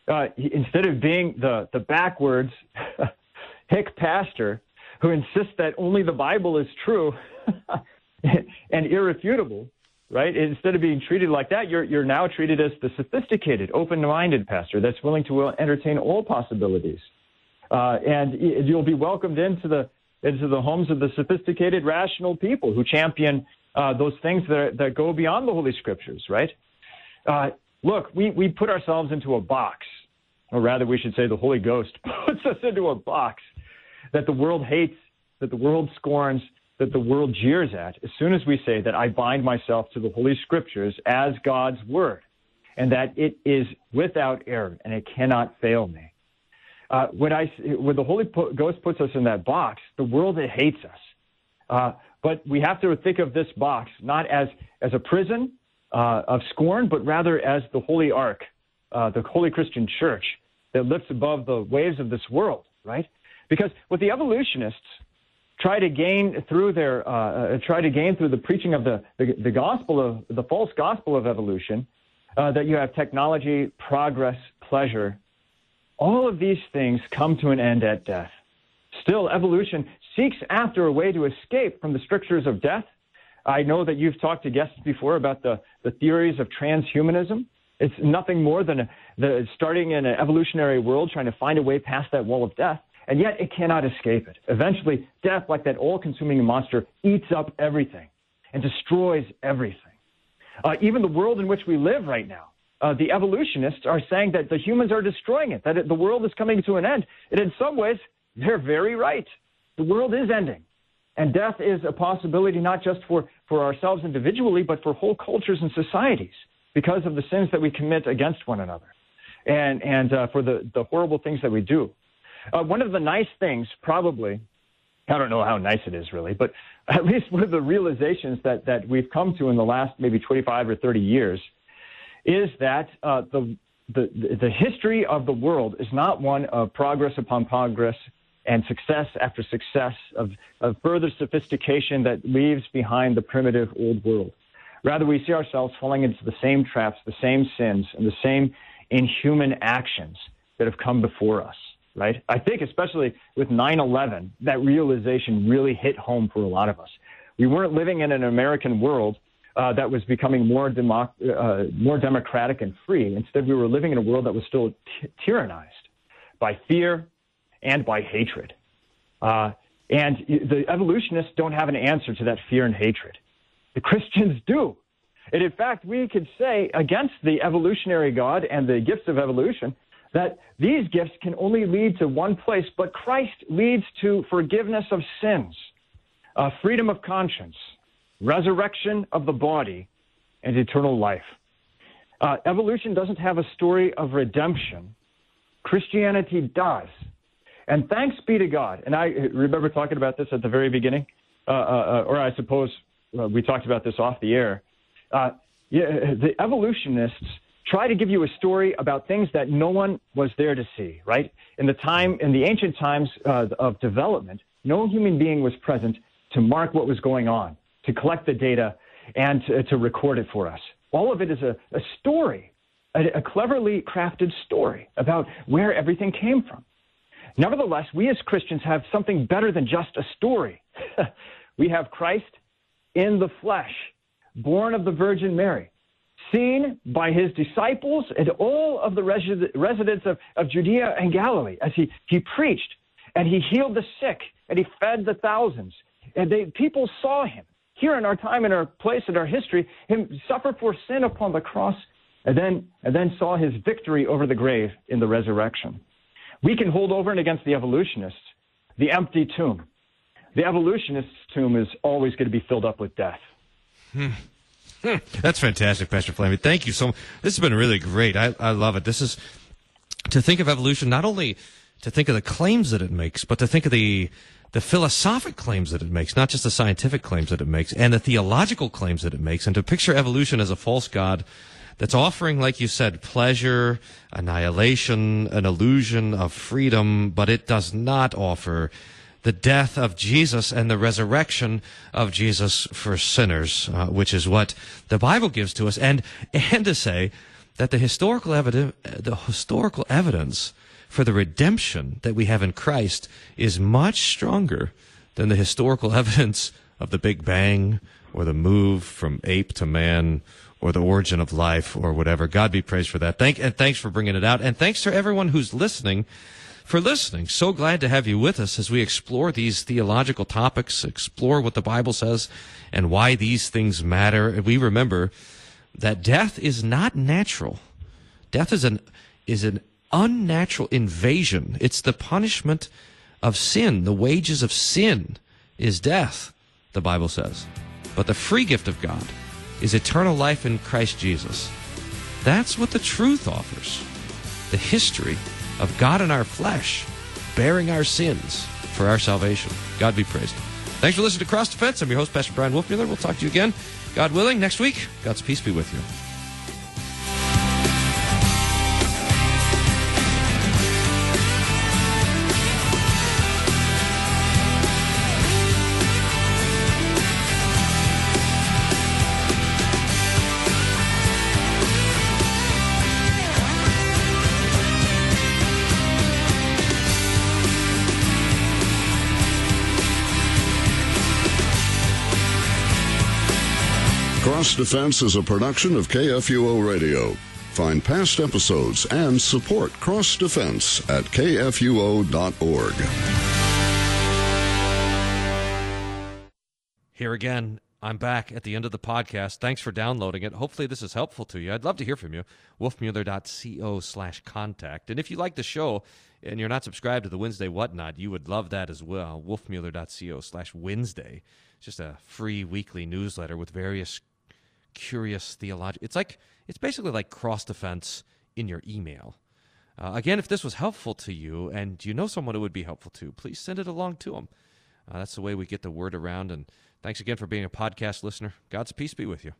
Uh, instead of being the the backwards hick pastor who insists that only the Bible is true and irrefutable, right? Instead of being treated like that, you're you're now treated as the sophisticated, open-minded pastor that's willing to entertain all possibilities, uh, and you'll be welcomed into the into the homes of the sophisticated, rational people who champion uh, those things that that go beyond the Holy Scriptures, right? Uh, look, we we put ourselves into a box, or rather, we should say, the Holy Ghost puts us into a box that the world hates, that the world scorns, that the world jeers at as soon as we say that I bind myself to the Holy Scriptures as God's Word and that it is without error and it cannot fail me. Uh, when, I, when the Holy Ghost puts us in that box, the world it hates us. Uh, but we have to think of this box not as, as a prison uh, of scorn, but rather as the Holy Ark, uh, the Holy Christian Church that lifts above the waves of this world, right? Because what the evolutionists try to gain through their uh, uh, try to gain through the preaching of the, the, the gospel of the false gospel of evolution, that you have technology, progress, pleasure. All of these things come to an end at death. Still, evolution seeks after a way to escape from the strictures of death. I know that you've talked to guests before about the, the theories of transhumanism. It's nothing more than a, the, starting in an evolutionary world, trying to find a way past that wall of death, and yet it cannot escape it. Eventually, death, like that all consuming monster, eats up everything and destroys everything. Uh, even the world in which we live right now, uh, the evolutionists are saying that the humans are destroying it, that it, the world is coming to an end. And in some ways, they're very right. The world is ending. And death is a possibility not just for, for ourselves individually, but for whole cultures and societies because of the sins that we commit against one another and, and uh, for the, the horrible things that we do. Uh, one of the nice things, probably, I don't know how nice it is really, but at least one of the realizations that, that we've come to in the last maybe 25 or 30 years is that uh, the, the, the history of the world is not one of progress upon progress and success after success of, of further sophistication that leaves behind the primitive old world. Rather, we see ourselves falling into the same traps, the same sins, and the same inhuman actions that have come before us, right? I think, especially with 9 11, that realization really hit home for a lot of us. We weren't living in an American world uh, that was becoming more, democ- uh, more democratic and free. Instead, we were living in a world that was still t- tyrannized by fear and by hatred. Uh, and the evolutionists don't have an answer to that fear and hatred. The Christians do. And in fact, we could say against the evolutionary God and the gifts of evolution that these gifts can only lead to one place, but Christ leads to forgiveness of sins, uh, freedom of conscience, resurrection of the body, and eternal life. Uh, evolution doesn't have a story of redemption. Christianity does. And thanks be to God. And I remember talking about this at the very beginning, uh, uh, uh or I suppose uh, we talked about this off the air. Uh, yeah, the evolutionists try to give you a story about things that no one was there to see, right? In the time, in the ancient times of development, no human being was present to mark what was going on, to collect the data, and to, to record it for us. All of it is a, a story, a, a cleverly crafted story about where everything came from. Nevertheless, we as Christians have something better than just a story. we have Christ in the flesh, born of the Virgin Mary, seen by his disciples and all of the residents of, of Judea and Galilee as he, he preached and he healed the sick and he fed the thousands. And they, people saw him here in our time, in our place, in our history, him suffer for sin upon the cross and then, and then saw his victory over the grave in the resurrection. We can hold over and against the evolutionists the empty tomb. The evolutionist's tomb is always going to be filled up with death. Hmm. Hmm. That's fantastic, Pastor Flamme. Thank you so much. This has been really great. I, I love it. This is to think of evolution not only to think of the claims that it makes, but to think of the the philosophic claims that it makes, not just the scientific claims that it makes, and the theological claims that it makes, and to picture evolution as a false god that's offering, like you said, pleasure, annihilation, an illusion of freedom, but it does not offer the death of Jesus and the resurrection of Jesus for sinners, uh, which is what the Bible gives to us, and and to say that the historical evidence, the historical evidence for the redemption that we have in Christ is much stronger than the historical evidence of the Big Bang or the move from ape to man or the origin of life or whatever. God be praised for that. Thank and thanks for bringing it out. And thanks to everyone who's listening for listening. So glad to have you with us as we explore these theological topics, explore what the Bible says and why these things matter. We remember that death is not natural. Death is an is an unnatural invasion. It's the punishment of sin. The wages of sin is death, the Bible says. But the free gift of God is eternal life in Christ Jesus. That's what the truth offers. The history of God in our flesh, bearing our sins for our salvation. God be praised. Thanks for listening to Cross the Fence. I'm your host, Pastor Bryan Wolfmueller. We'll talk to you again, God willing, next week. God's peace be with you. Cross the Fence is a production of KFUO Radio. Find past episodes and support Cross the Fence at kfuo.org. Here again, I'm back at the end of the podcast. Thanks for downloading it. Hopefully, this is helpful to you. I'd love to hear from you. wolfmueller.co slash contact. And if you like the show and you're not subscribed to the Wednesday Whatnot, you would love that as well. wolfmueller.co slash Wednesday. It's just a free weekly newsletter with various curious theological. It's like it's basically like Cross the Fence in your email. Uh, again, if this was helpful to you and you know someone it would be helpful to, please send it along to them. Uh, that's the way we get the word around. And thanks again for being a podcast listener. God's peace be with you.